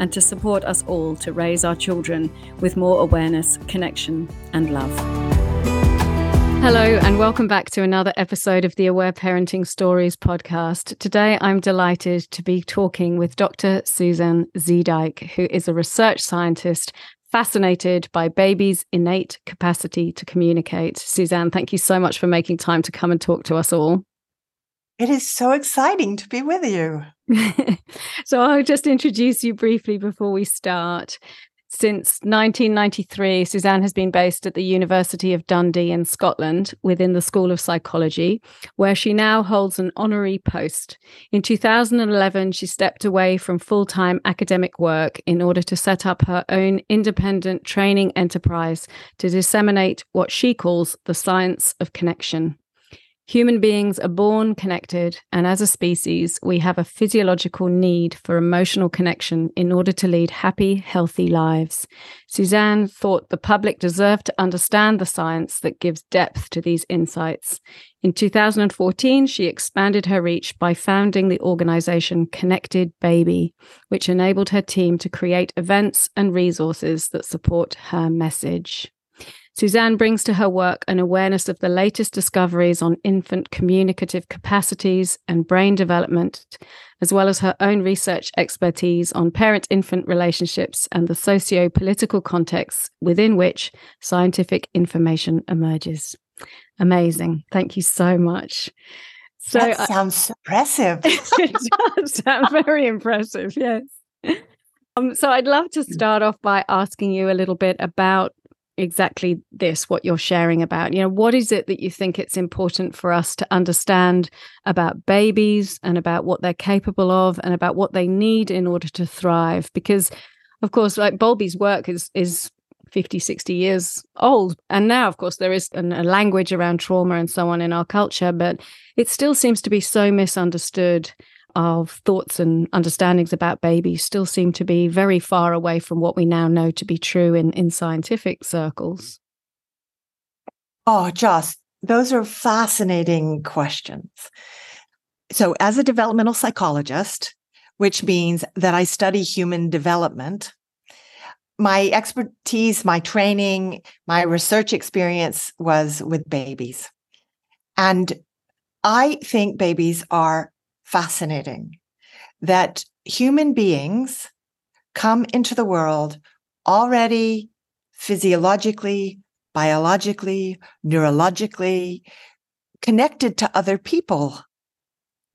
and to support us all to raise our children with more awareness, connection, and love. Hello, and welcome back to another episode of the Aware Parenting Stories podcast. Today, I'm delighted to be talking with Dr. Suzanne Zeedyk, who is a research scientist fascinated by babies' innate capacity to communicate. Suzanne, thank you so much for making time to come and talk to us all. It is so exciting to be with you. so I'll just introduce you briefly before we start. Since 1993, Suzanne has been based at the University of Dundee in Scotland within the School of Psychology, where she now holds an honorary post. In 2011, she stepped away from full time academic work in order to set up her own independent training enterprise to disseminate what she calls the science of connection. Human beings are born connected, and as a species, we have a physiological need for emotional connection in order to lead happy, healthy lives. Suzanne thought the public deserved to understand the science that gives depth to these insights. In 2014, she expanded her reach by founding the organization Connected Baby, which enabled her team to create events and resources that support her message. Suzanne brings to her work an awareness of the latest discoveries on infant communicative capacities and brain development, as well as her own research expertise on parent infant relationships and the socio political contexts within which scientific information emerges. Amazing. Thank you so much. So that sounds impressive. it does sound very impressive, yes. Um, so I'd love to start off by asking you a little bit about exactly this what you're sharing about. You know what is it that you think it's important for us to understand about babies and about what they're capable of and about what they need in order to thrive? Because of course like Bowlby's work is is 50 60 years old. And now of course there is an, a language around trauma and so on in our culture but it still seems to be so misunderstood of thoughts and understandings about babies still seem to be very far away from what we now know to be true in, in scientific circles. Oh, Joss, those are fascinating questions. So, as a developmental psychologist, which means that I study human development, my expertise, my training, my research experience was with babies. And I think babies are fascinating that human beings come into the world already physiologically, biologically, neurologically connected to other people.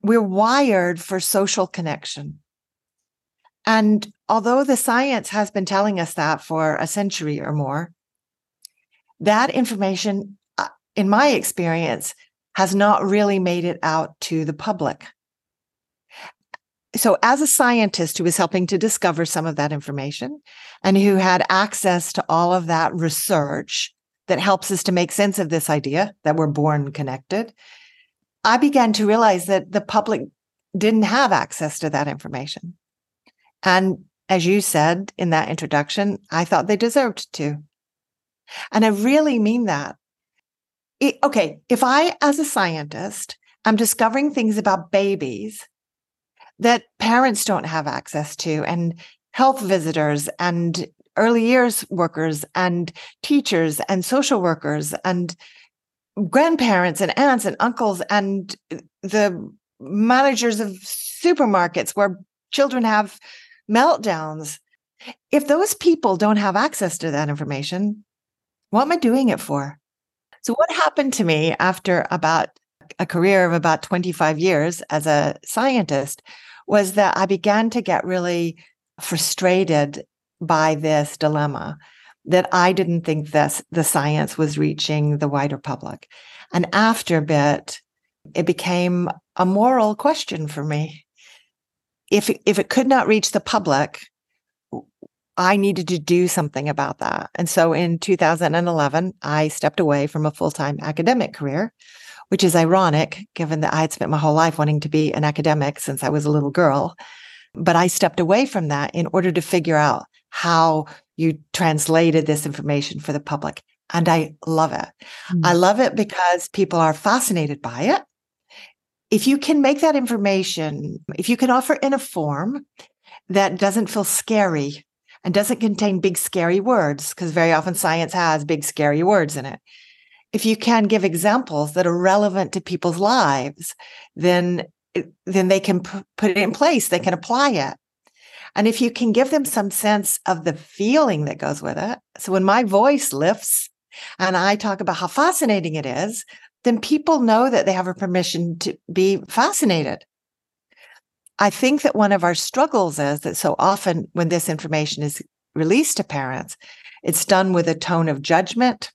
We're wired for social connection. And although the science has been telling us that for a century or more, that information, uh, in my experience, has not really made it out to the public so as a scientist who was helping to discover some of that information and who had access to all of that research that helps us to make sense of this idea that we're born connected, I began to realize that the public didn't have access to that information. And as you said in that introduction, I thought they deserved to. And I really mean that. It, okay, if I, as a scientist, am discovering things about babies that parents don't have access to and health visitors and early years workers and teachers and social workers and grandparents and aunts and uncles and the managers of supermarkets where children have meltdowns. If those people don't have access to that information, what am I doing it for? So, what happened to me after about a career of about 25 years as a scientist was that I began to get really frustrated by this dilemma that I didn't think this the science was reaching the wider public. And after a bit, it became a moral question for me. If if it could not reach the public, I needed to do something about that. And so in 2011, I stepped away from a full time academic career, which is ironic given that I had spent my whole life wanting to be an academic since I was a little girl. But I stepped away from that in order to figure out how you translated this information for the public. And I love it. Mm-hmm. I love it because people are fascinated by it. If you can make that information, if you can offer in a form that doesn't feel scary and doesn't contain big, scary words, because very often science has big, scary words in it. If you can give examples that are relevant to people's lives, then, eh, then they can p- put it in place, they can apply it. And if you can give them some sense of the feeling that goes with it. So when my voice lifts and I talk about how fascinating it is, then people know that they have a permission to be fascinated. I think that one of our struggles is that so often when this information is released to parents, it's done with a tone of judgment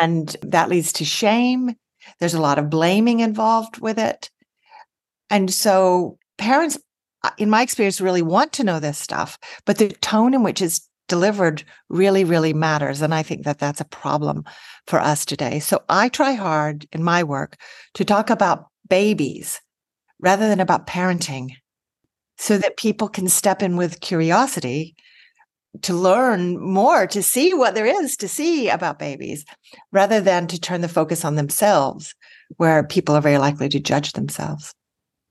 and that leads to shame. There's a lot of blaming involved with it. And so parents uh, in my experience, really want to know this stuff, but the tone in which it's delivered really, really matters. And I think that that's a problem for us today. So I try hard in my work to talk about babies rather than about parenting so that people can step in with curiosity to learn more, to see what there is to see about babies, rather than to turn the focus on themselves, where people are very likely to judge themselves.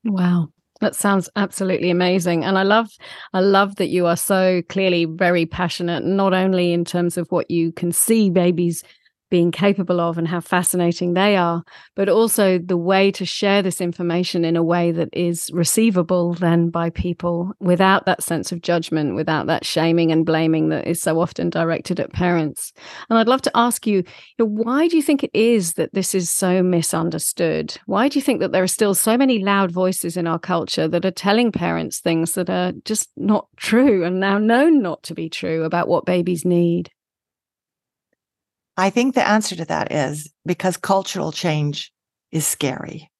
Wow. That sounds absolutely amazing. And I love I love that you are so clearly very passionate, not only in terms of what you can see babies being capable of and how fascinating they are, but also the way to share this information in a way that is receivable then by people without that sense of judgment, without that shaming and blaming that is so often directed at parents. And I'd love to ask you, why do you think it is that this is so misunderstood? Why do you think that there are still so many loud voices in our culture that are telling parents things that are just not true and now known not to be true about what babies need? I think the answer to that is because cultural change is scary.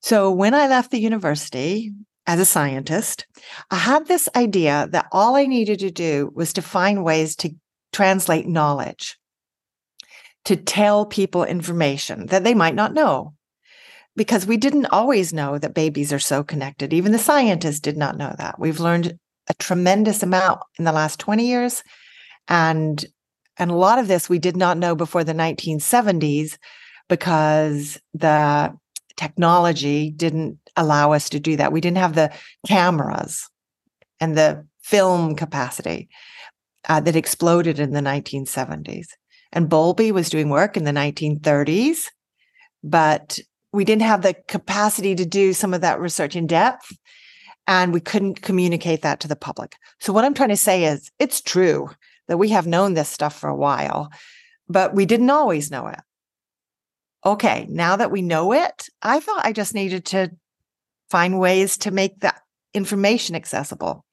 So when I left the university as a scientist, I had this idea that all I needed to do was to find ways to translate knowledge, to tell people information that they might not know. Because we didn't always know that babies are so connected. Even the scientists did not know that. We've learned a tremendous amount in the last 20 years. And and a lot of this we did not know before the 1970s because the technology didn't allow us to do that. We didn't have the cameras and the film capacity uh, that exploded in the 1970s. And Bowlby was doing work in the 1930s, but we didn't have the capacity to do some of that research in depth and we couldn't communicate that to the public. So what I'm trying to say is it's true that we have known this stuff for a while, but we didn't always know it. Okay, now that we know it, I thought I just needed to find ways to make that information accessible.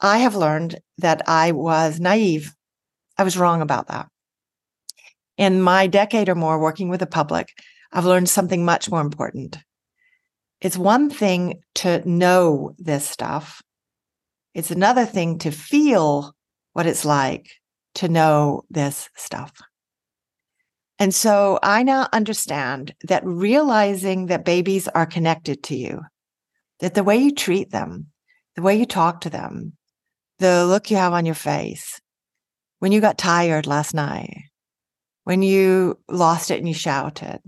I have learned that I was naive. I was wrong about that. In my decade or more working with the public, I've learned something much more important. It's one thing to know this stuff. It's another thing to feel what it's like to know this stuff. And so I now understand that realizing that babies are connected to you, that the way you treat them, the way you talk to them, the look you have on your face, when you got tired last night, when you lost it and you shouted,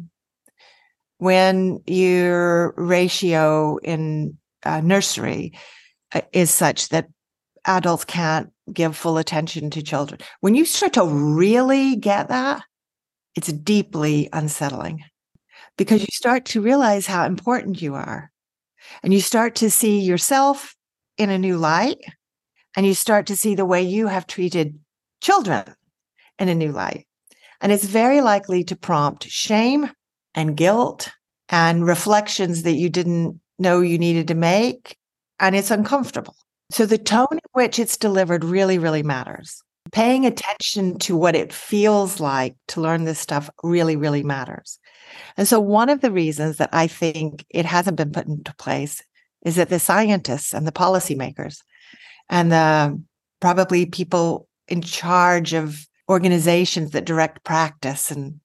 when your ratio in uh, nursery uh, is such that adults can't give full attention to children. When you start to really get that, it's deeply unsettling because you start to realize how important you are. And you start to see yourself in a new light. And you start to see the way you have treated children in a new light. And it's very likely to prompt shame and guilt and reflections that you didn't know you needed to make. And it's uncomfortable. So the tone in which it's delivered really, really matters. Paying attention to what it feels like to learn this stuff really, really matters. And so one of the reasons that I think it hasn't been put into place is that the scientists and the policymakers and the probably people in charge of organizations that direct practice. And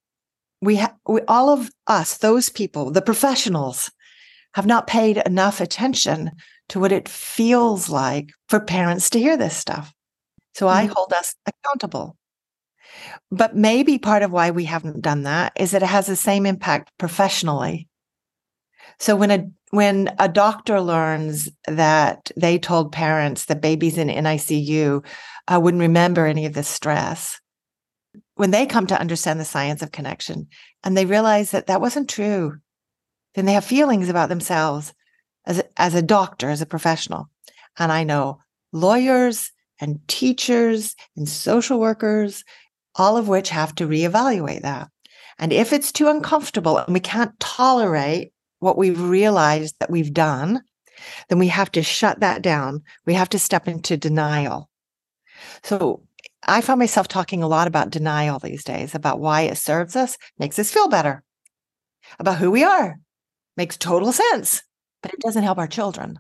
we, ha- we all of us, those people, the professionals, have not paid enough attention to what it feels like for parents to hear this stuff. So mm-hmm. I hold us accountable. But maybe part of why we haven't done that is that it has the same impact professionally. So when a when a doctor learns that they told parents that babies in NICU uh, wouldn't remember any of this stress, when they come to understand the science of connection and they realize that that wasn't true, then they have feelings about themselves as a, as a doctor, as a professional. And I know lawyers and teachers and social workers, all of which have to reevaluate that. And if it's too uncomfortable and we can't tolerate what we've realized that we've done, then we have to shut that down. We have to step into denial. So I find myself talking a lot about denial these days, about why it serves us, makes us feel better, about who we are, makes total sense, but it doesn't help our children.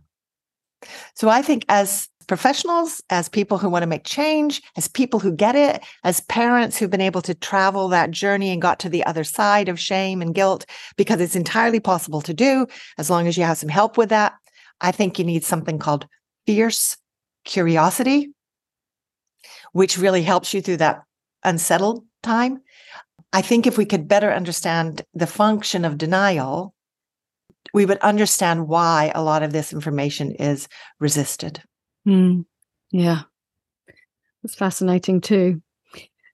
So I think as professionals, as people who want to make change, as people who get it, as parents who've been able to travel that journey and got to the other side of shame and guilt, because it's entirely possible to do as long as you have some help with that. I think you need something called fierce curiosity, which really helps you through that unsettled time. I think if we could better understand the function of denial, we would understand why a lot of this information is resisted. Mm, yeah, that's fascinating too.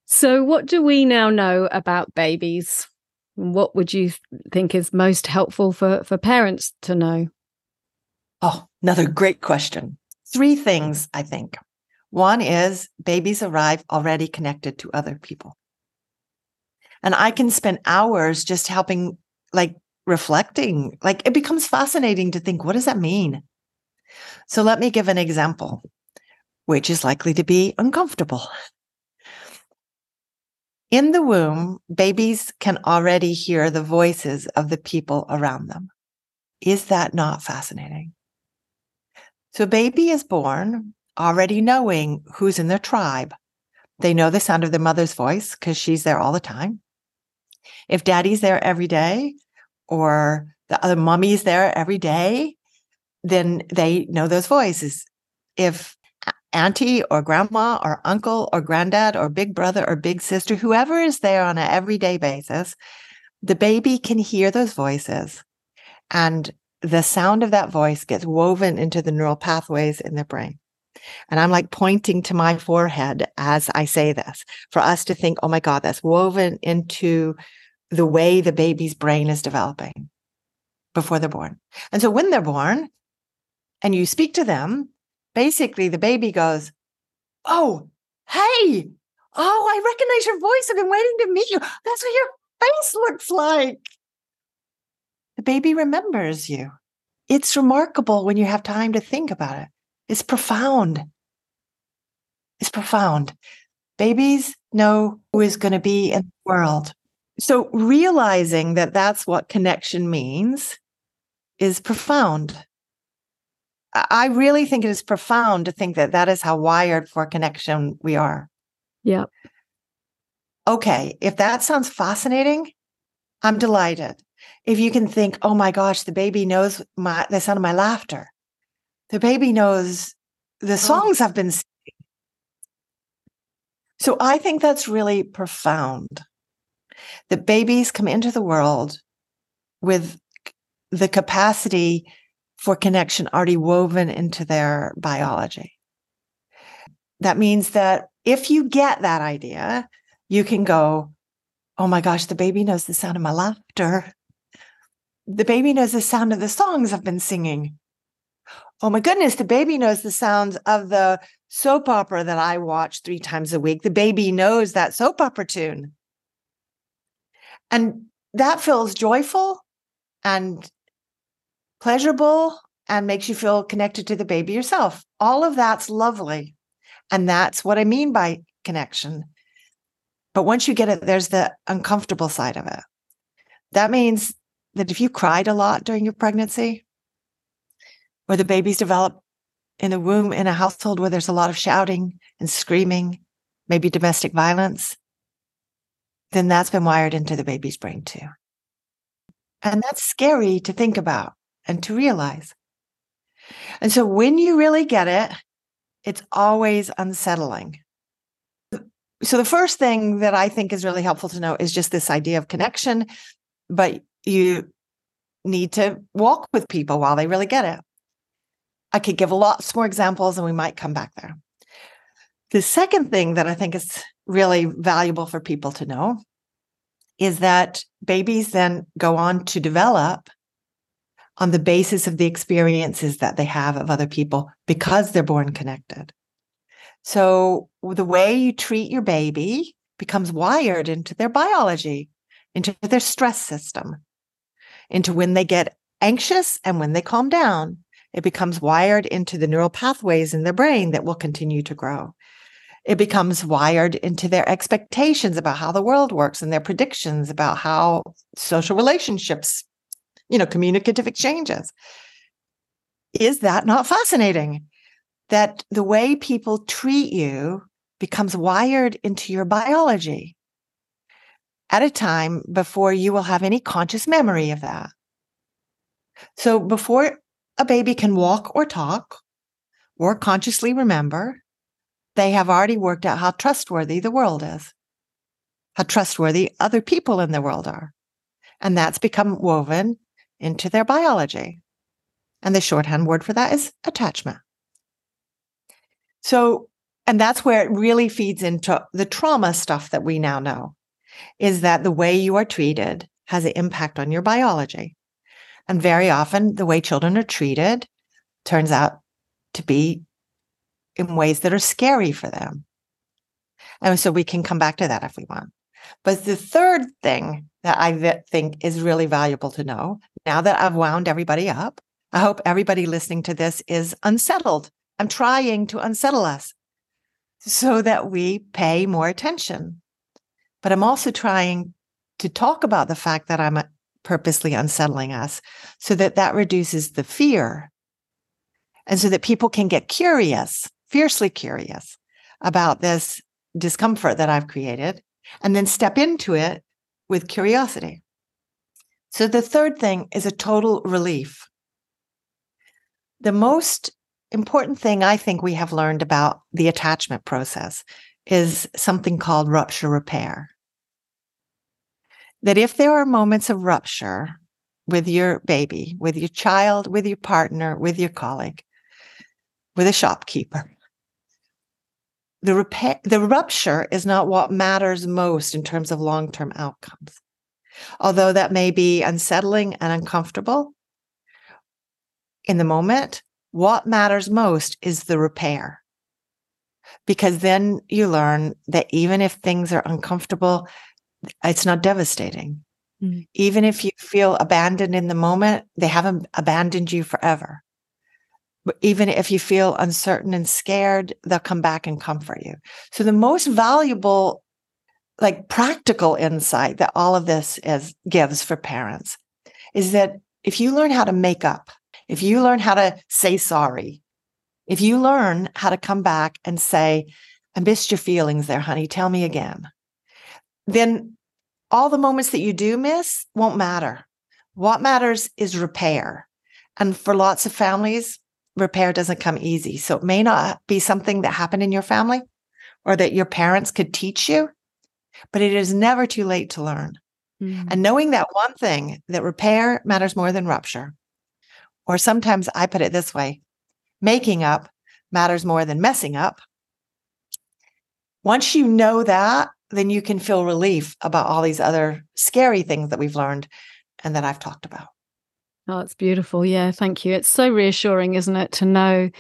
So, what do we now know about babies? What would you think is most helpful for, for parents to know? Oh, another great question. Three things, I think. One is babies arrive already connected to other people. And I can spend hours just helping, like reflecting. Like it becomes fascinating to think, what does that mean? So let me give an example, which is likely to be uncomfortable. In the womb, babies can already hear the voices of the people around them. Is that not fascinating? So, a baby is born already knowing who's in their tribe. They know the sound of their mother's voice because she's there all the time. If daddy's there every day or the other mummy's there every day, then they know those voices. If auntie or grandma or uncle or granddad or big brother or big sister, whoever is there on an everyday basis, the baby can hear those voices. And the sound of that voice gets woven into the neural pathways in the brain. And I'm like pointing to my forehead as I say this for us to think, oh my God, that's woven into the way the baby's brain is developing before they're born. And so when they're born, and you speak to them, basically the baby goes, Oh, hey, oh, I recognize your voice. I've been waiting to meet you. That's what your face looks like. The baby remembers you. It's remarkable when you have time to think about it. It's profound. It's profound. Babies know who is going to be in the world. So realizing that that's what connection means is profound. I really think it is profound to think that that is how wired for connection we are. Yeah. Okay. If that sounds fascinating, I'm delighted. If you can think, oh my gosh, the baby knows my the sound of my laughter. The baby knows the oh. songs. I've been singing. So I think that's really profound. That babies come into the world with the capacity for connection already woven into their biology. That means that if you get that idea, you can go, Oh my gosh, the baby knows the sound of my laughter. The baby knows the sound of the songs I've been singing. Oh my goodness, the baby knows the sounds of the soap opera that I watch three times a week. The baby knows that soap opera tune. And that feels joyful and pleasurable and makes you feel connected to the baby yourself. All of that's lovely. And that's what I mean by connection. But once you get it, there's the uncomfortable side of it. That means that if you cried a lot during your pregnancy, or the baby's developed in a womb in a household where there's a lot of shouting and screaming, maybe domestic violence, then that's been wired into the baby's brain too. And that's scary to think about and to realize. And so when you really get it, it's always unsettling. So the first thing that I think is really helpful to know is just this idea of connection, but you need to walk with people while they really get it. I could give lots more examples and we might come back there. The second thing that I think is really valuable for people to know is that babies then go on to develop on the basis of the experiences that they have of other people because they're born connected. So the way you treat your baby becomes wired into their biology, into their stress system, into when they get anxious and when they calm down. It becomes wired into the neural pathways in their brain that will continue to grow. It becomes wired into their expectations about how the world works and their predictions about how social relationships, you know, communicative exchanges. Is that not fascinating? That the way people treat you becomes wired into your biology at a time before you will have any conscious memory of that. So before a baby can walk or talk or consciously remember, they have already worked out how trustworthy the world is, how trustworthy other people in the world are. And that's become woven into their biology. And the shorthand word for that is attachment. So, and that's where it really feeds into the trauma stuff that we now know is that the way you are treated has an impact on your biology. And very often, the way children are treated turns out to be in ways that are scary for them. And so we can come back to that if we want. But the third thing that I think is really valuable to know now that I've wound everybody up, I hope everybody listening to this is unsettled. I'm trying to unsettle us so that we pay more attention. But I'm also trying to talk about the fact that I'm uh, purposely unsettling us so that that reduces the fear and so that people can get curious, fiercely curious about this discomfort that I've created and then step into it with curiosity. So the third thing is a total relief. The most important thing I think we have learned about the attachment process is something called rupture repair that if there are moments of rupture with your baby, with your child, with your partner, with your colleague, with a shopkeeper, the repair, the rupture is not what matters most in terms of long-term outcomes. Although that may be unsettling and uncomfortable in the moment, what matters most is the repair. Because then you learn that even if things are uncomfortable, it's not devastating. Mm. Even if you feel abandoned in the moment, they haven't abandoned you forever. But even if you feel uncertain and scared, they'll come back and comfort you. So the most valuable, like practical insight that all of this is gives for parents is that if you learn how to make up, if you learn how to say sorry, if you learn how to come back and say, I missed your feelings there, honey, tell me again then all the moments that you do miss won't matter. What matters is repair. And for lots of families, repair doesn't come easy. So it may not be something that happened in your family or that your parents could teach you, but it is never too late to learn. Mm-hmm. And knowing that one thing that repair matters more than rupture. Or sometimes I put it this way making up matters more than messing up. Once you know that, then you can feel relief about all these other scary things that we've learned and that I've talked about. Oh, it's beautiful. Yeah, thank you. It's so reassuring, isn't it, to know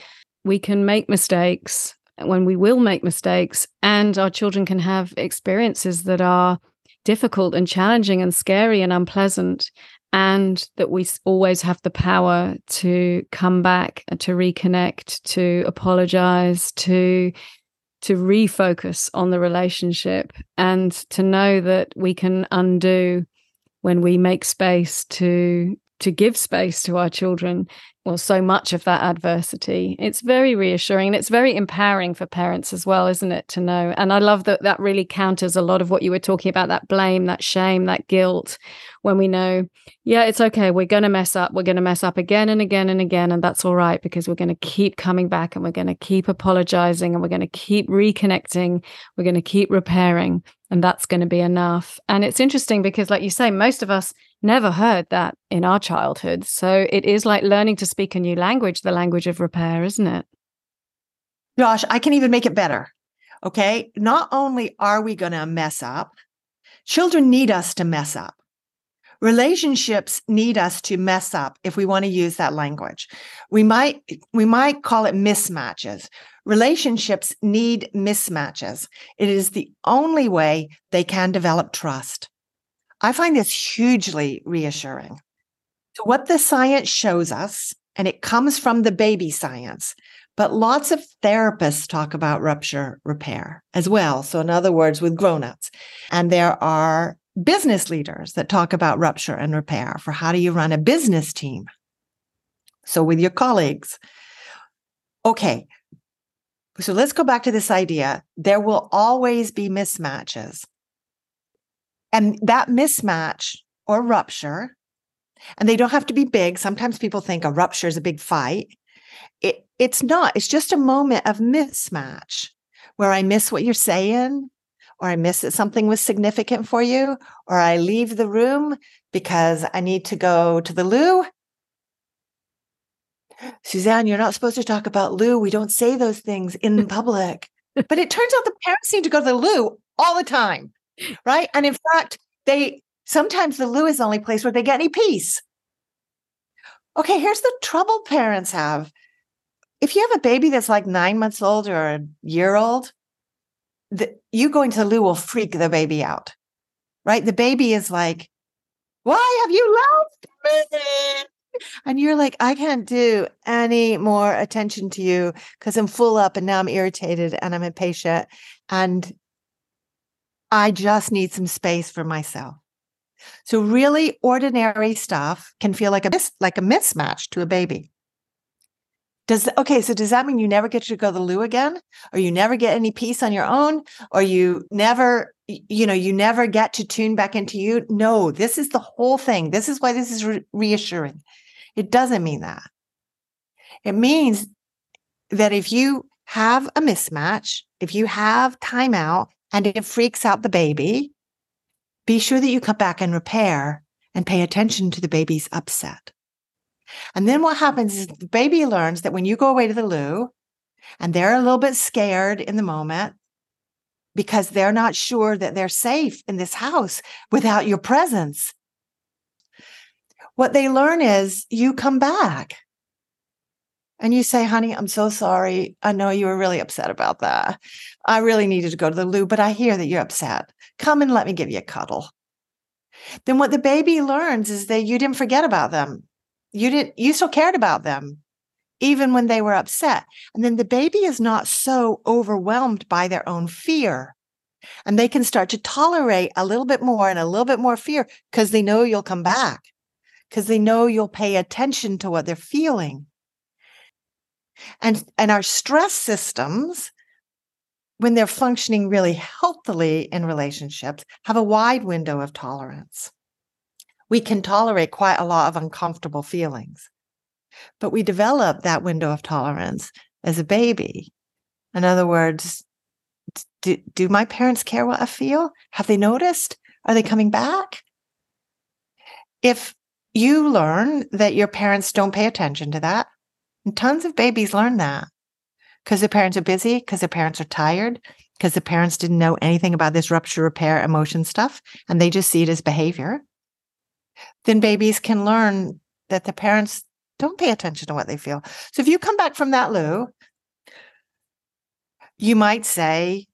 we can make mistakes when we will make mistakes and our children can have experiences that are difficult and challenging and scary and unpleasant and that we always have the power to come back uh, to reconnect to apologize to to refocus on the relationship and to know that we can undo when we make space to to give space to our children well so much of that adversity. It's very reassuring and it's very empowering for parents as well isn't it to know? And i love that that really counters a lot of what you were talking about that blame that shame that guilt when we know yeah it's okay we're going to mess up we're going to mess up again and again and again and that's all right because we're going to keep coming back and we're going to keep apologizing and we're going to keep reconnecting we're going to keep repairing and that's going to be enough. And it's interesting because like you say most of us never heard that in our childhood. So it is like learning to speak a new language, the language of repair, isn't it? Josh, I can even make it better. Okay. Not only are we going to mess up, children need us to mess up. Relationships need us to mess up if we want to use that language. We might we might call it mismatches. Relationships need mismatches. It is the only way they can develop trust. I find this hugely reassuring. So, what the science shows us, and it comes from the baby science, but lots of therapists talk about rupture repair as well. So, in other words, with grown-ups. And there are business leaders that talk about rupture and repair for how do you run a business team? So, with your colleagues. Okay. So let's go back to this idea. There will always be mismatches. And that mismatch or rupture, and they don't have to be big. Sometimes people think a rupture is a big fight. It, it's not, it's just a moment of mismatch where I miss what you're saying, or I miss that something was significant for you, or I leave the room because I need to go to the loo. Suzanne, you're not supposed to talk about loo. We don't say those things in public. but it turns out the parents need to go to the loo all the time right? And in fact, they sometimes the loo is the only place where they get any peace. Okay, here's the trouble parents have. If you have a baby that's like nine months old or a year old, the, you going to the loo will freak the baby out, right? The baby is like, why have you left me? And you're like, I can't do any more attention to you because I'm full up and now I'm irritated and I'm impatient. And I just need some space for myself. So really ordinary stuff can feel like a mis- like a mismatch to a baby. Does okay, so does that mean you never get to go to the loo again? Or you never get any peace on your own? Or you never, you know, you never get to tune back into you? No, this is the whole thing. This is why this is re- reassuring. It doesn't mean that. It means that if you have a mismatch, if you have timeout, and it freaks out the baby, be sure that you come back and repair and pay attention to the baby's upset. And then what happens is mm-hmm. the baby learns that when you go away to the loo and they're a little bit scared in the moment because they're not sure that they're safe in this house without your presence, what they learn is you come back and you say, honey, I'm so sorry. I know you were really upset about that. I really needed to go to the loo, but I hear that you're upset. Come and let me give you a cuddle. Then what the baby learns is that you didn't forget about them. You didn't, you still cared about them, even when they were upset. And then the baby is not so overwhelmed by their own fear. And they can start to tolerate a little bit more and a little bit more fear because they know you'll come back, because they know you'll pay attention to what they're feeling. And, and our stress systems, when they're functioning really healthily in relationships, have a wide window of tolerance. We can tolerate quite a lot of uncomfortable feelings, but we develop that window of tolerance as a baby. In other words, do, do my parents care what I feel? Have they noticed? Are they coming back? If you learn that your parents don't pay attention to that, and tons of babies learn that because the parents are busy, because the parents are tired, because the parents didn't know anything about this rupture repair emotion stuff, and they just see it as behavior. Then babies can learn that the parents don't pay attention to what they feel. So if you come back from that loo, you might say,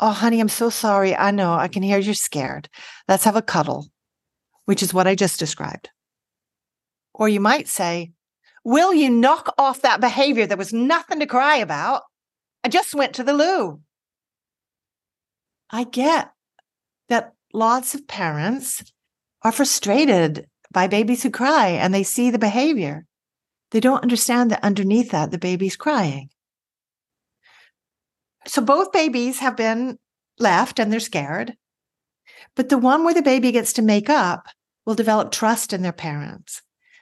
Oh, honey, I'm so sorry. I know I can hear you're scared. Let's have a cuddle, which is what I just described. Or you might say, Will you knock off that behavior? There was nothing to cry about. I just went to the loo. I get that lots of parents are frustrated by babies who cry and they see the behavior. They don't understand that underneath that, the baby's crying. So both babies have been left and they're scared. But the one where the baby gets to make up will develop trust in their parents.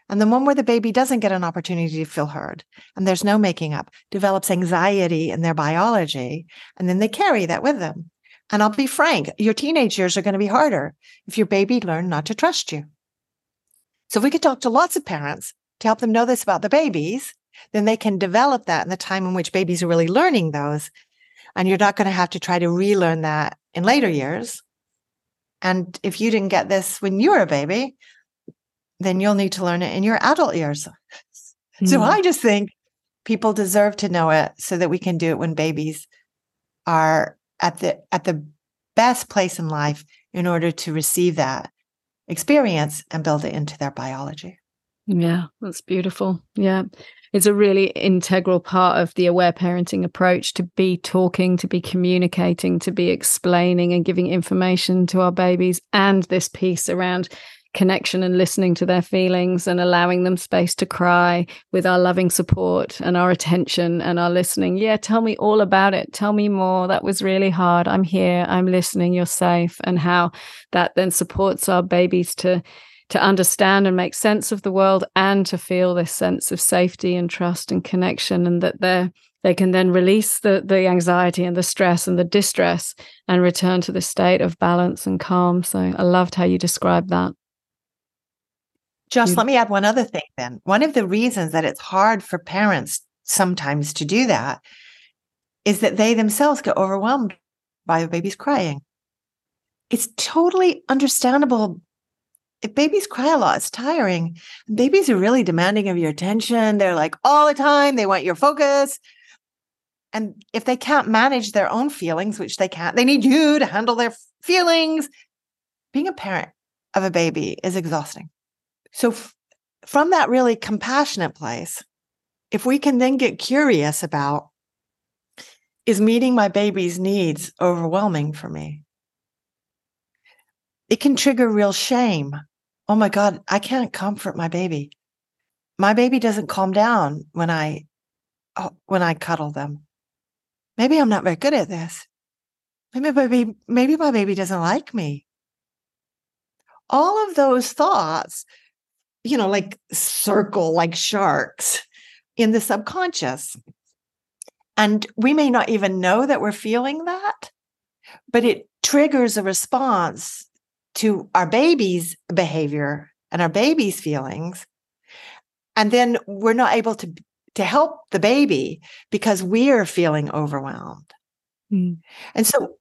And the one where the baby doesn't get an opportunity to feel heard and there's no making up develops anxiety in their biology. And then they carry that with them. And I'll be frank, your teenage years are going to be harder if your baby learned not to trust you. So if we could talk to lots of parents to help them know this about the babies, then they can develop that in the time in which babies are really learning those. And you're not going to have to try to relearn that in later years. And if you didn't get this when you were a baby, then you'll need to learn it in your adult years. Mm. So hmm. I just think people deserve to know it so that we can do it when babies are at the at the best place in life in order to receive that experience and build it into their biology. Yeah, that's beautiful. Yeah. It's a really integral part of the aware parenting approach to be talking, to be communicating, to be explaining and giving information to our babies, and this piece around connection and listening to their feelings and allowing them space to cry with our loving support and our attention and our listening. Yeah, tell me all about it. Tell me more. That was really hard. I'm here. I'm listening. You're safe. And how that then supports our babies to to understand and make sense of the world and to feel this sense of safety and trust and connection and that they're they can then release the the anxiety and the stress and the distress and return to the state of balance and calm so i loved how you described that just let me add one other thing then. One of the reasons that it's hard for parents sometimes to do that is that they themselves get overwhelmed by the baby's crying. It's totally understandable. If babies cry a lot, it's tiring. Babies are really demanding of your attention. They're like all the time, they want your focus. And if they can't manage their own feelings, which they can't, they need you to handle their feelings. Being a parent of a baby is exhausting. So, f- from that really compassionate place, if we can then get curious about is meeting my baby's needs overwhelming for me? It can trigger real shame. Oh my God, I can't comfort my baby. My baby doesn't calm down when I oh, when I cuddle them. Maybe I'm not very good at this. Maybe my baby, maybe my baby doesn't like me. All of those thoughts you know, like circle like sharks in the subconscious. And we may not even know that we're feeling that, but it triggers a response to our baby's behavior and our baby's feelings. And then we're not able to, to help the baby because we're feeling overwhelmed. Mm. And so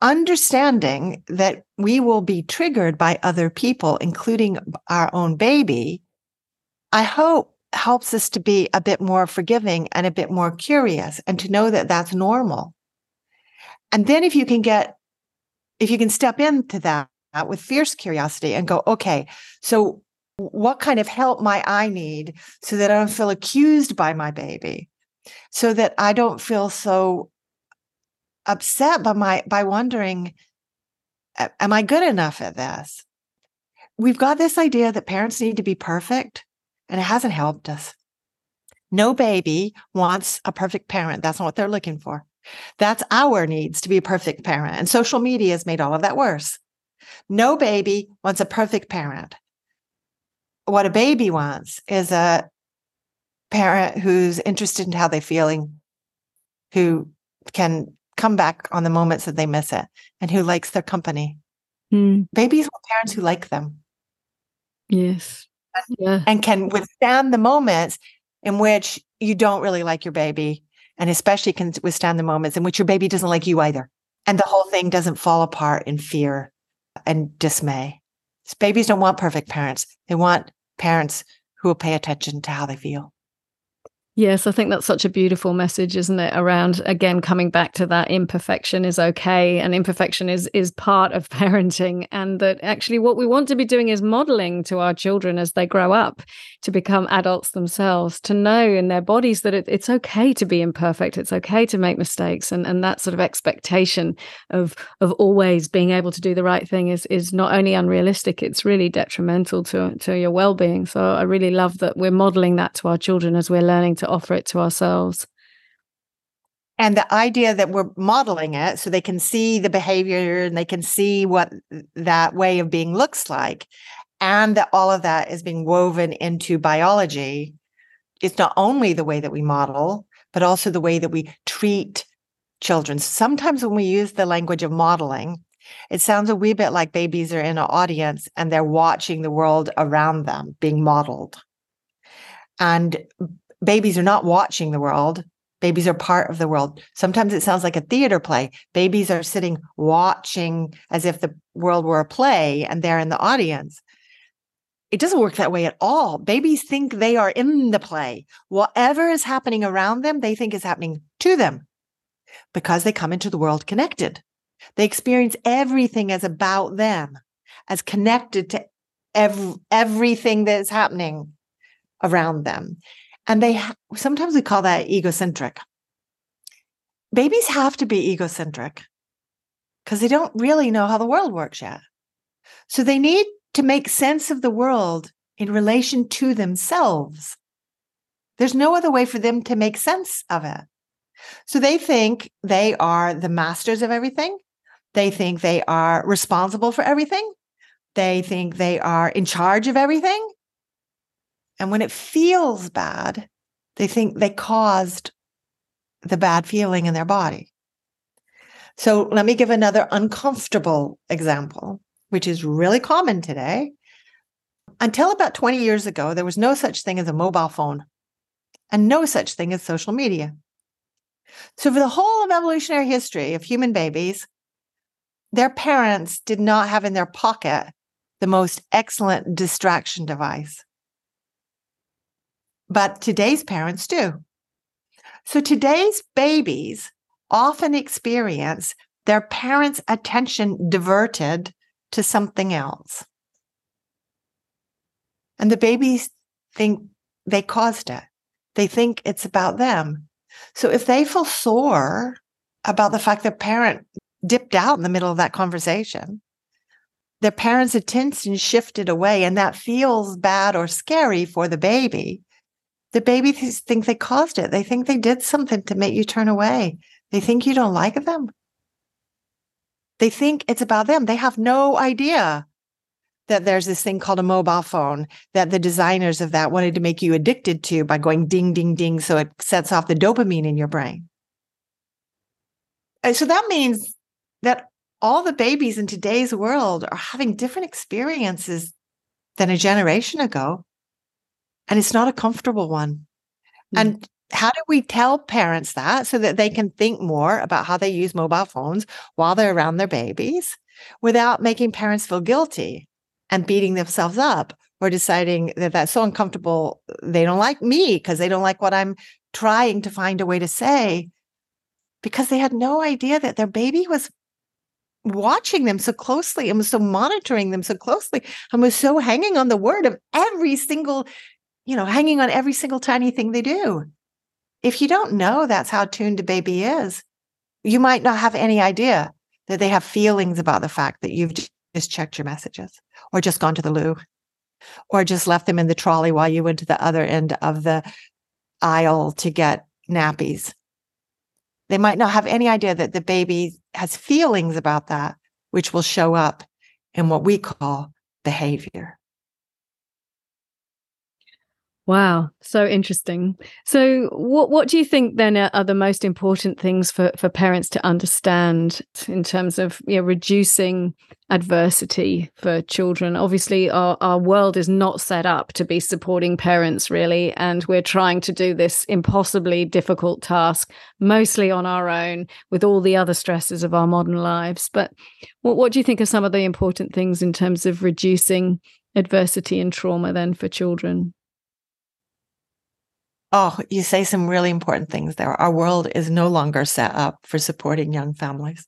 understanding that we will be triggered by other people, including our own baby, I hope helps us to be a bit more forgiving and a bit more curious and to know that that's normal. And then if you can get, if you can step into that with fierce curiosity and go, okay, so what kind of help might I need so that I don't feel accused by my baby? So that I don't feel so upset by my by wondering am i good enough at this? We've got this idea that parents need to be perfect and it hasn't helped us. No baby wants a perfect parent. That's not what they're looking for. That's our needs to be a perfect parent and social media has made all of that worse. No baby wants a perfect parent. What a baby wants is a parent who's interested in how they're feeling who can come back on the moments that they miss it and who likes their company. Mm. Babies want parents who like them. Yes. Yeah. And can withstand the moments in which you don't really like your baby, and especially can withstand the moments in which your baby doesn't like you either. And the whole thing doesn't fall apart in fear and dismay. Babies don't want perfect parents. They want parents who will pay attention to how they feel. Yes, I think that's such a beautiful message, isn't it? Around again coming back to that imperfection is okay and imperfection is is part of parenting and that actually what we want to be doing is modeling to our children as they grow up to become adults themselves, to know in their bodies that it, it's okay to be imperfect, it's okay to make mistakes and and that sort of expectation of of always being able to do the right thing is is not only unrealistic, it's really detrimental to to your well-being. So I really love that we're modeling that to our children as we're learning to offer it to ourselves. And the idea that we're modeling it so they can see the behavior and they can see what that way of being looks like, and that all of that is being woven into biology. It's not only the way that we model, but also the way that we treat children. Sometimes when we use the language of modeling, it sounds a wee bit like babies are in an audience and they're watching the world around them being modeled. And babies are not watching the world. Babies are part of the world. Sometimes it sounds like a theater play. Babies are sitting watching as if the world were a play and they're in the audience. It doesn't work that way at all. Babies think they are in the play. Whatever is happening around them, they think is happening to them because they come into the world connected. They experience everything as about them, as connected to ev- everything that is happening around them. And they sometimes we call that egocentric. Babies have to be egocentric because they don't really know how the world works yet. So they need to make sense of the world in relation to themselves. There's no other way for them to make sense of it. So they think they are the masters of everything. They think they are responsible for everything. They think they are in charge of everything. And when it feels bad, they think they caused the bad feeling in their body. So let me give another uncomfortable example, which is really common today. Until about 20 years ago, there was no such thing as a mobile phone and no such thing as social media. So, for the whole of evolutionary history of human babies, their parents did not have in their pocket the most excellent distraction device but today's parents do. So today's babies often experience their parents' attention diverted to something else. And the babies think they caused it. They think it's about them. So if they feel sore about the fact their parent dipped out in the middle of that conversation, their parents' attention shifted away, and that feels bad or scary for the baby the babies think they caused it. They think they did something to make you turn away. They think you don't like them. They think it's about them. They have no idea that there's this thing called a mobile phone that the designers of that wanted to make you addicted to by going ding, ding, ding. So it sets off the dopamine in your brain. So that means that all the babies in today's world are having different experiences than a generation ago and it's not a comfortable one. Mm. And how do we tell parents that so that they can think more about how they use mobile phones while they're around their babies without making parents feel guilty and beating themselves up or deciding that that's so uncomfortable they don't like me because they don't like what I'm trying to find a way to say because they had no idea that their baby was watching them so closely and was so monitoring them so closely and was so hanging on the word of every single you know, hanging on every single tiny thing they do. If you don't know that's how tuned a baby is, you might not have any idea that they have feelings about the fact that you've just checked your messages or just gone to the loo or just left them in the trolley while you went to the other end of the aisle to get nappies. They might not have any idea that the baby has feelings about that, which will show up in what we call behavior. Wow, so interesting. So, what what do you think then are, are, the most important things for for parents to understand in terms of you know, reducing adversity for children? Obviously, our our world is not set up to be supporting parents, really, and we're trying to do this impossibly difficult task mostly on our own with all the other stresses of our modern lives. But what what do you think are some of the important things in terms of reducing adversity and trauma then for children? Oh, you say some really important things there. Our world is no longer set up for supporting young families.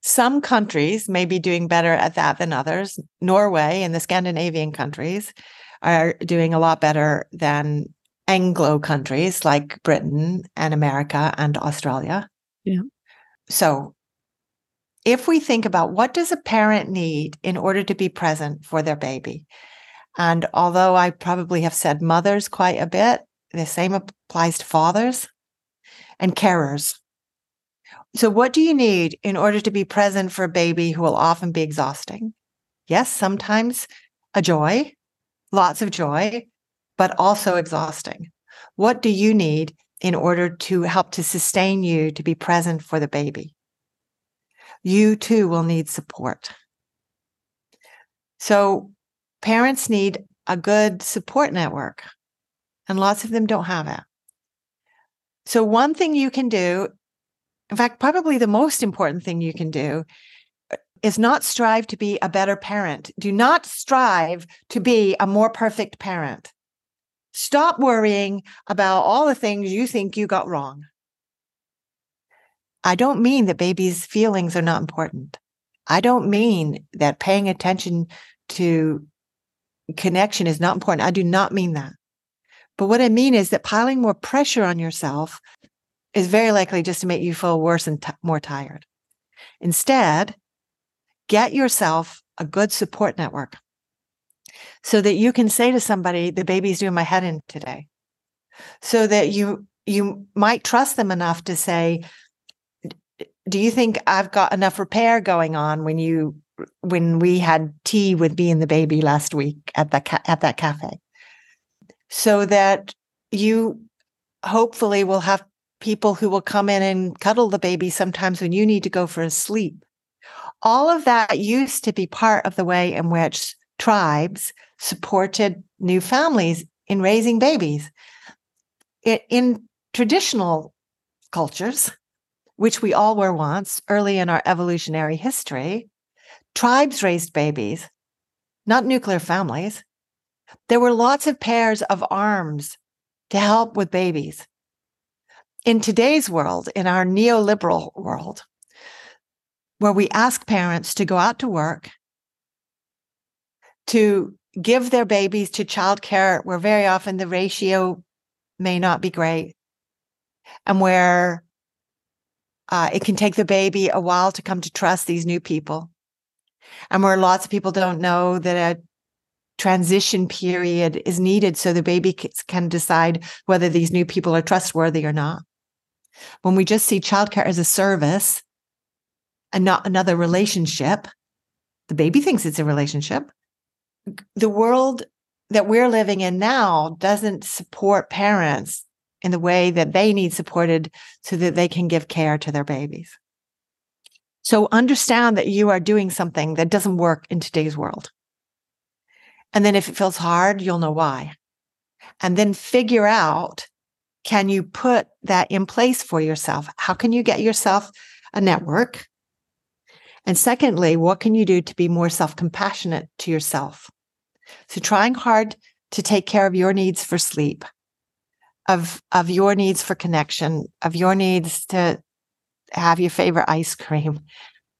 Some countries may be doing better at that than others. Norway and the Scandinavian countries are doing a lot better than Anglo countries like Britain and America and Australia. Yeah. So if we think about what does a parent need in order to be present for their baby, and although I probably have said mothers quite a bit, the same applies to fathers and carers. So, what do you need in order to be present for a baby who will often be exhausting? Yes, sometimes a joy, lots of joy, but also exhausting. What do you need in order to help to sustain you to be present for the baby? You too will need support. So, parents need a good support network, and lots of them don't have it. So, one thing you can do, in fact, probably the most important thing you can do, uh, is not strive to be a better parent. Do not strive to be a more perfect parent. Stop worrying about all the things you think you got wrong. I don't mean that babies' feelings are not important. I don't mean that paying attention to connection is not important. I do not mean that. But what I mean is that piling more pressure on yourself is very likely just to make you feel worse and t- more tired. Instead, get yourself a good support network so that you can say to somebody, the baby's doing my head in today. So that you you might trust them enough to say, do you think I've got enough repair going on when you when we had tea with me and the baby last week at the ca- at that mm-hmm. cafe? So that you hopefully will have people who will come in and cuddle the baby sometimes when you need to go for a sleep. All of that used to be part of the way in which tribes supported new families in raising babies. It, in traditional cultures, which we all were once early in our evolutionary history, tribes raised babies, not nuclear families. There were lots of pairs of arms to help with babies. In today's world, in our neoliberal world, where we ask parents to go out to work, to give their babies to childcare, where very often the ratio may not be great, and where uh, it can take the baby a while to come to trust these new people, and where lots of people don't know that a transition period is needed so the baby can decide whether these new people are trustworthy or not. When we just see childcare as a service and not another relationship, the baby thinks it's a relationship the world that we're living in now doesn't support parents in the way that they need supported so that they can give care to their babies. So understand that you are doing something that doesn't work in today's world. And then if it feels hard, you'll know why. And then figure out can you put that in place for yourself? How can you get yourself a network? And secondly, what can you do to be more self compassionate to yourself? So trying hard to take care of your needs for sleep, of, of your needs for connection, of your needs to have your favorite ice cream.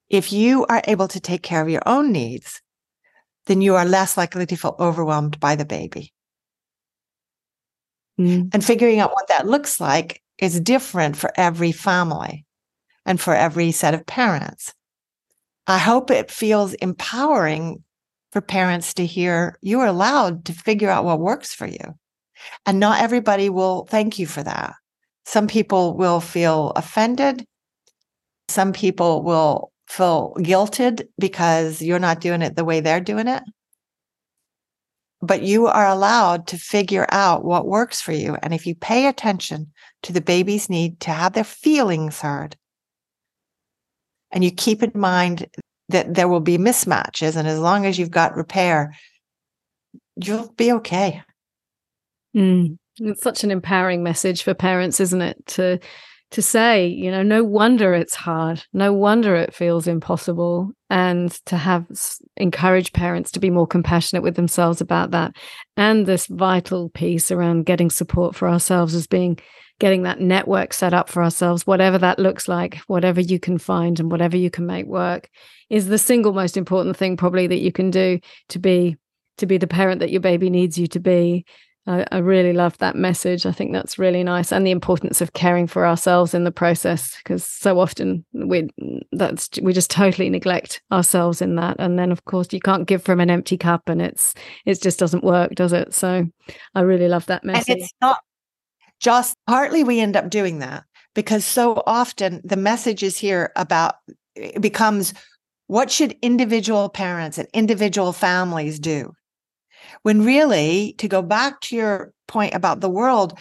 If you are able to take care of your own needs, then you are less likely to feel overwhelmed by the baby. Mm. And figuring out what that looks like is different for every family and for every set of parents. I hope it feels empowering for parents to hear you are allowed to figure out what works for you. And not everybody will thank you for that. Some people will feel offended. Some people will feel guilted because you're not doing it the way they're doing it. But you are allowed to figure out what works for you. And if you pay attention to the baby's need to have their feelings heard, and you keep in mind that there will be mismatches. And as long as you've got repair, you'll be okay. Mm. It's such an empowering message for parents, isn't it? To to say, you know, no wonder it's hard. No wonder it feels impossible. And to have encourage parents to be more compassionate with themselves about that. And this vital piece around getting support for ourselves as being getting that network set up for ourselves, whatever that looks like, whatever you can find and whatever you can make work, is the single most important thing probably that you can do to be to be the parent that your baby needs you to be. I, I really love that message. I think that's really nice, and the importance of caring for ourselves in the process, because so often we that's we just totally neglect ourselves in that, and then of course you can't give from an empty cup, and it's it just doesn't work, does it? So I really love that message. And it's not just partly we end up doing that because so often the message is here about it becomes what should individual parents and individual families do? When really, to go back to your point about the world,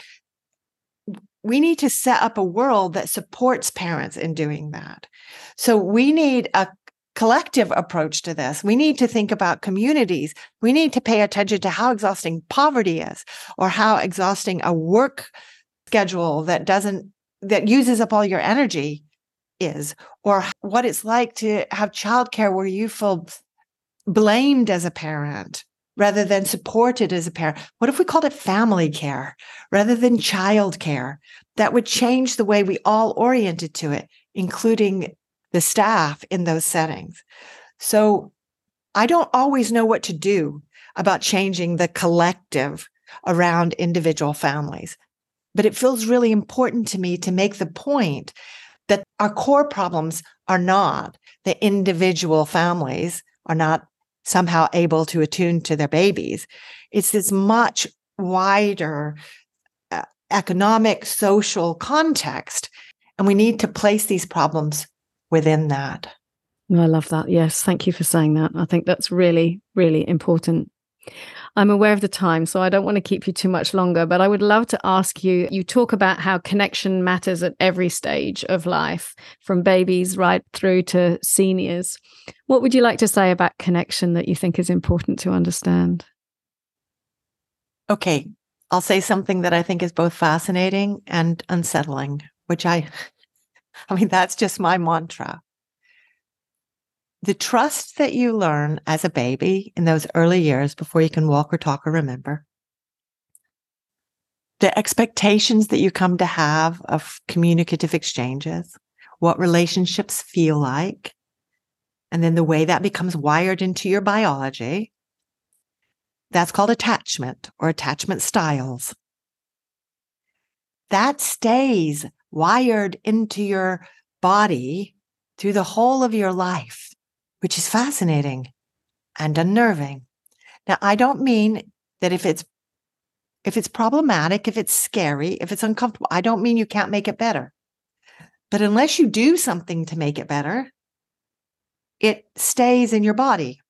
we need to set up a world that supports parents in doing that. So we need a collective approach to this. We need to think about communities. We need to pay attention to how exhausting poverty is or how exhausting a work schedule that doesn't that uses up all your energy is or what it's like to have childcare where you feel blamed as a parent rather than supported as a parent. What if we called it family care rather than child care? That would change the way we all oriented to it, including the staff in those settings. So I don't always know what to do about changing the collective around individual families. But it feels really important to me to make the point that our core problems are not the individual families are not somehow able to attune to their babies. It's this much wider uh, economic, social context. And we need to place these problems within that. I love that. Yes. Thank you for saying that. I think that's really, really important. I'm aware of the time, so I don't want to keep you too much longer, but I would love to ask you you talk about how connection matters at every stage of life, from babies right through to seniors. What would you like to say about connection that you think is important to understand? Okay, I'll say something that I think is both fascinating and unsettling, which I, I mean, that's just my mantra the trust that you learn as a baby in those early years before you can walk or talk or remember, the expectations that you come to have of communicative exchanges, what relationships feel like, and then the way that becomes wired into your biology. That's called attachment or attachment styles. That stays wired into your body through the whole of your life which is fascinating and unnerving. Now, I don't mean that if it's if it's problematic, if it's scary, if it's uncomfortable, I don't mean you can't make it better. But unless you do something to make it better, it stays in your body.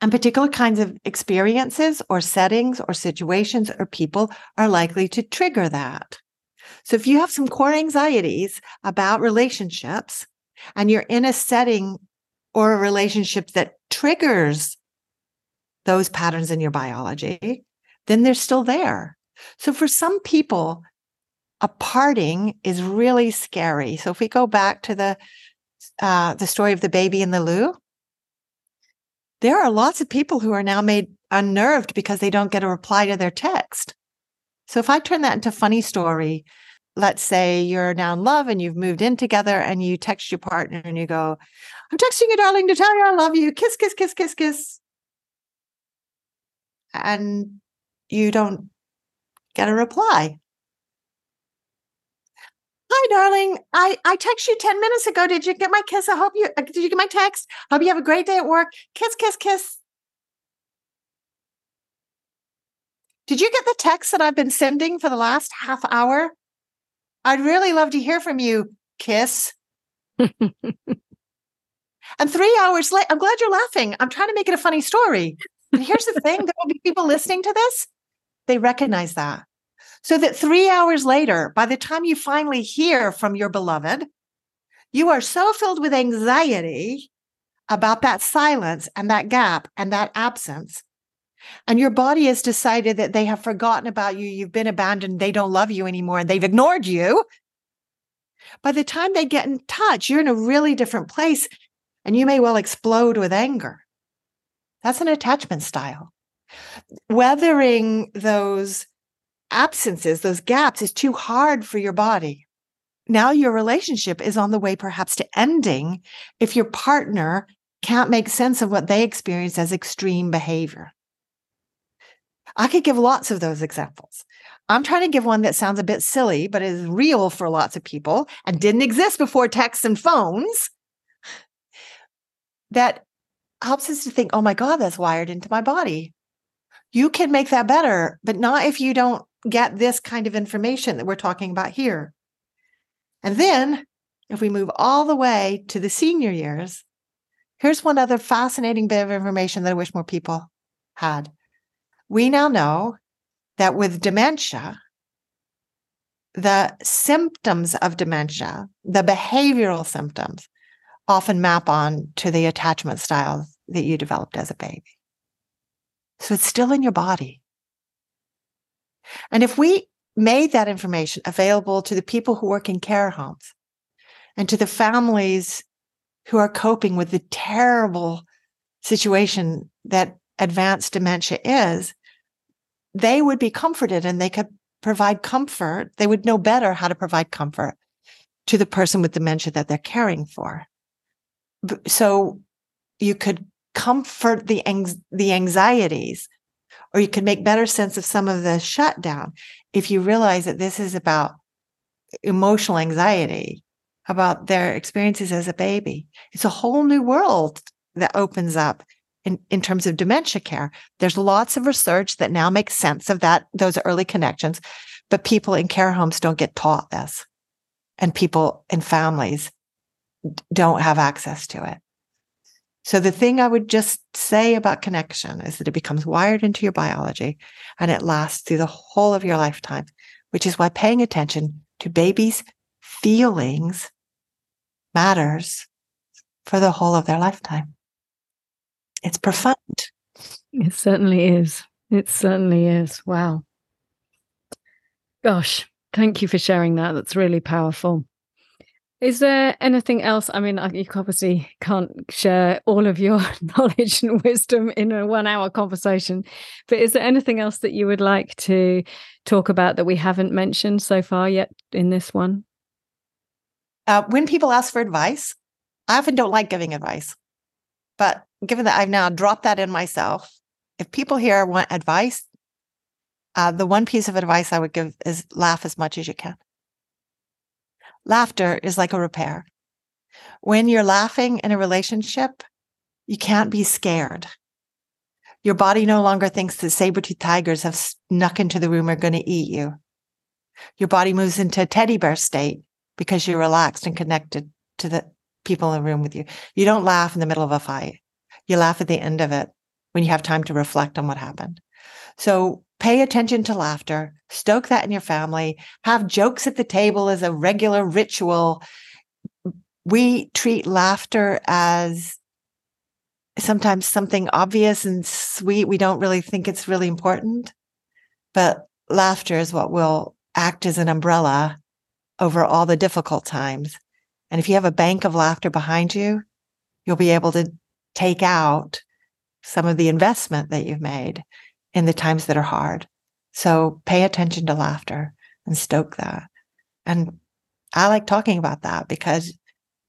And particular kinds of experiences or settings or situations or people are likely to trigger that. So if you have some core anxieties about relationships and you're in a setting or a relationship that triggers those patterns in your biology, then they're still there. So for some people, a parting is really scary. So if we go back to the uh, the story of the baby in the loo, there are lots of people who are now made unnerved because they don't get a reply to their text. So if I turn that into funny story, let's say you're now in love and you've moved in together and you text your partner and you go, I'm texting you, darling, to tell you I love you. Kiss, kiss, kiss, kiss, kiss. And you don't get a reply. Hi, darling. I, I texted you 10 minutes ago. Did you get my kiss? I hope you uh, did you get my text? Hope you have a great day at work. Kiss, kiss, kiss. Did you get the text that I've been sending for the last half hour? I'd really love to hear from you. Kiss. And three hours later, I'm glad you're laughing. I'm trying to make it a funny story. And here's the thing there will be people listening to this, they recognize that. So that three hours later, by the time you finally hear from your beloved, you are so filled with anxiety about that silence and that gap and that absence. And your body has decided that they have forgotten about you, you've been abandoned, they don't love you anymore, and they've ignored you By the time they get in touch, you're in a really different place and you may well explode with anger. That's an attachment style. Weathering those absences, those gaps is too hard for your body. Now your relationship is on the way perhaps to ending if your partner can't make sense of what they experience as extreme behavior. I could give lots of those examples. I'm trying to give one that sounds a bit silly, but is real for lots of people and didn't exist before texts and phones. That helps us to think, oh my God, that's wired into my body. You can make that better, but not if you don't get this kind of information that we're talking about here. And then, if we move all the way to the senior years, here's one other fascinating bit of information that I wish more people had. We now know that with dementia, the symptoms of dementia, the behavioral symptoms, often map on to the attachment styles that you developed as a baby. So it's still in your body. And if we made that information available to the people who work in care homes and to the families who are coping with the terrible situation that advanced dementia is, they would be comforted and they could provide comfort. They would know better how to provide comfort to the person with dementia that they're caring for. So you could comfort the, ang- the anxieties or you could make better sense of some of the shutdown if you realize that this is about emotional anxiety, about their experiences as a baby. It's a whole new world that opens up in, in terms of dementia care. There's lots of research that now makes sense of that, those early connections, but people in care homes don't get taught this. And people in families don't have access to it. So the thing I would just say about connection is that it becomes wired into your biology and it lasts through the whole of your lifetime, which is why paying attention to babies' feelings matters for the whole of their lifetime. It's profound. It certainly is. It certainly is. Wow. Gosh, thank you for sharing that. That's really powerful. Is there anything else? I mean, you obviously can't share all of your knowledge and wisdom in a one hour conversation, but is there anything else that you would like to talk about that we haven't mentioned so far yet in this one? Uh, when people ask for advice, I often don't like giving advice. But given that I've now dropped that in myself, if people here want advice, uh, the one piece of advice I would give is laugh as much as you can. Laughter is like a repair. When you're laughing in a relationship, you can't be scared. Your body no longer thinks that saber-toothed tigers have snuck into the room are going to eat you. Your body moves into a teddy bear state because you're relaxed and connected to the people in the room with you. You don't laugh in the middle of a fight. You laugh at the end of it when you have time to reflect on what happened. So pay attention to laughter, stoke that in your family, have jokes at the table as a regular ritual. We treat laughter as sometimes something obvious and sweet. We don't really think it's really important, but laughter is what will act as an umbrella over all the difficult times. And if you have a bank of laughter behind you, you'll be able to take out some of the investment that you've made in the times that are hard. So pay attention to laughter and stoke that. And I like talking about that because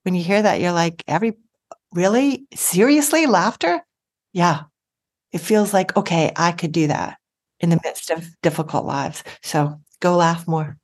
when you hear that, you're like, every really seriously laughter? Yeah. It feels like, okay, I could do that in the midst of difficult lives. So go laugh more.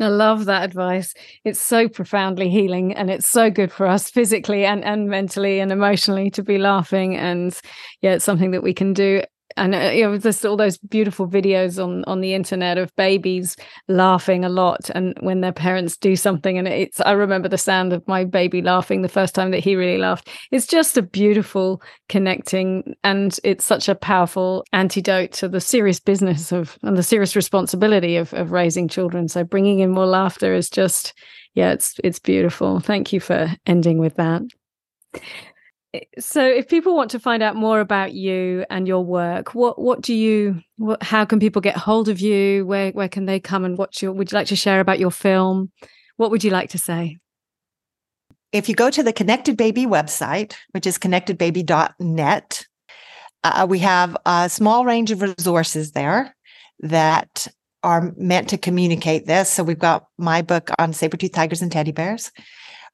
I love that advice. It's so profoundly healing and it's so good for us physically and, and mentally and emotionally to be laughing. And yeah, it's something that we can do and uh, you know there's all those beautiful videos on on the internet of babies laughing a lot and when their parents do something. And it's i remember the sound of my baby laughing the first time that he really laughed. It's just a beautiful connecting and it's such a powerful antidote to the serious business of and the serious responsibility of of raising children. So bringing in more laughter is just yeah it's it's beautiful. Thank you for ending with that so if people want to find out more about you and your work what what do you what, how can people get hold of you where where can they come and watch your would you like to share about your film what would you like to say? If you go to the Connected Baby website, which is connectedbaby.net, uh, we have a small range of resources there that are meant to communicate this. So we've got my book on saber-tooth tigers and teddy bears.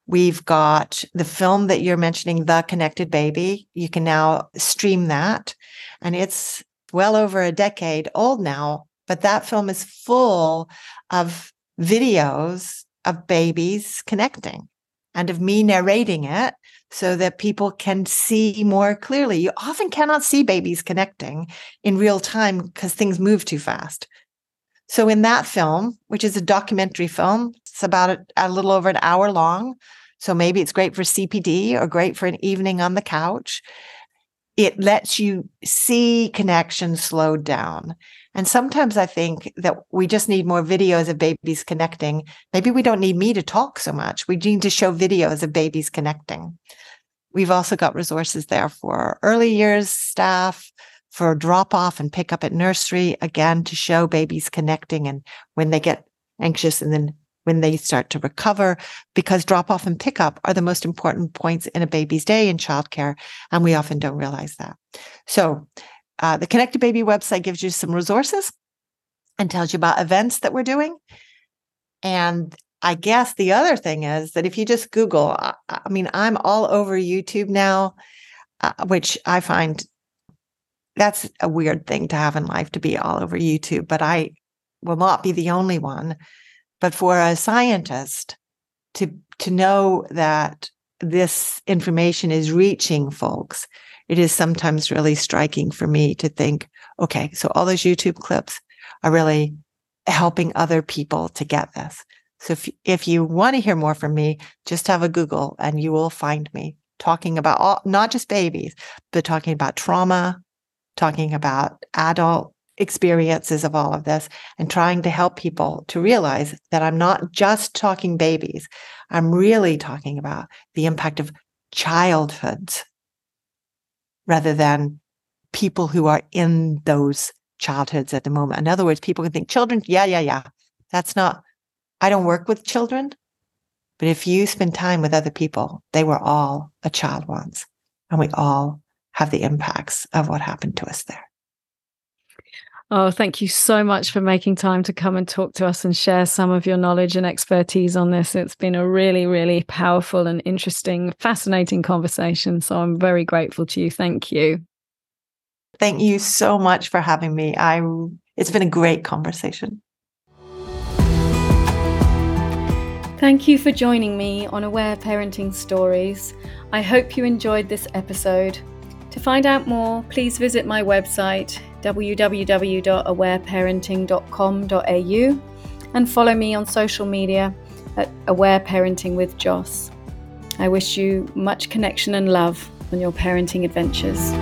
We've got the film that you're mentioning, The Connected Baby. You can now stream that. And it's well over a decade old now, but that film is full of videos of babies connecting and of me narrating it so that people can see more clearly. You often cannot see babies connecting in real time because things move too fast. So, in that film, which is a documentary film, it's about a, a, little over an hour long. So, maybe it's great for CPD or great for an evening on the couch. It lets you see connection slowed down. And sometimes I think that we just need more videos of babies connecting. Maybe we don't need me to talk so much. We need to show videos of babies connecting. We've also got resources there for early years staff, for drop off and pick up at nursery, again, to show babies connecting and when they get anxious and then when they start to recover, because drop off and pick up are the most important points in a baby's day in childcare. And we often don't realize that. So uh, the Connected Baby website gives you some resources and tells you about events that we're doing. And I guess the other thing is that if you just Google, I, I mean, I'm all over YouTube now, uh, which I find that's a weird thing to have in life to be all over YouTube, but I will not be the only one. But for a scientist to to know that this information is reaching folks it is sometimes really striking for me to think, okay, so all those YouTube clips are really helping other people to get this. So if, if you want to hear more from me, just have a Google and you will find me talking about all, not just babies, but talking about trauma, talking about adult experiences of all of this and trying to help people to realize that I'm not just talking babies. I'm really talking about the impact of childhoods rather than people who are in those childhoods at the moment. In other words, people can think children, yeah, yeah, yeah. That's not, I don't work with children. But if you spend time with other people, they were all a child once, and we all have the impacts of what happened to us there. Oh, thank you so much for making time to come and talk to us and share some of your knowledge and expertise on this. It's been a really, really powerful and interesting, fascinating conversation. So I'm very grateful to you. Thank you. Thank you so much for having me. I it's been a great conversation. Thank you for joining me on Aware Parenting Stories. I hope you enjoyed this episode. To find out more, please visit my website www.awareparenting.com.au and follow me on social media at Aware Parenting with Joss. I wish you much connection and love on your parenting adventures.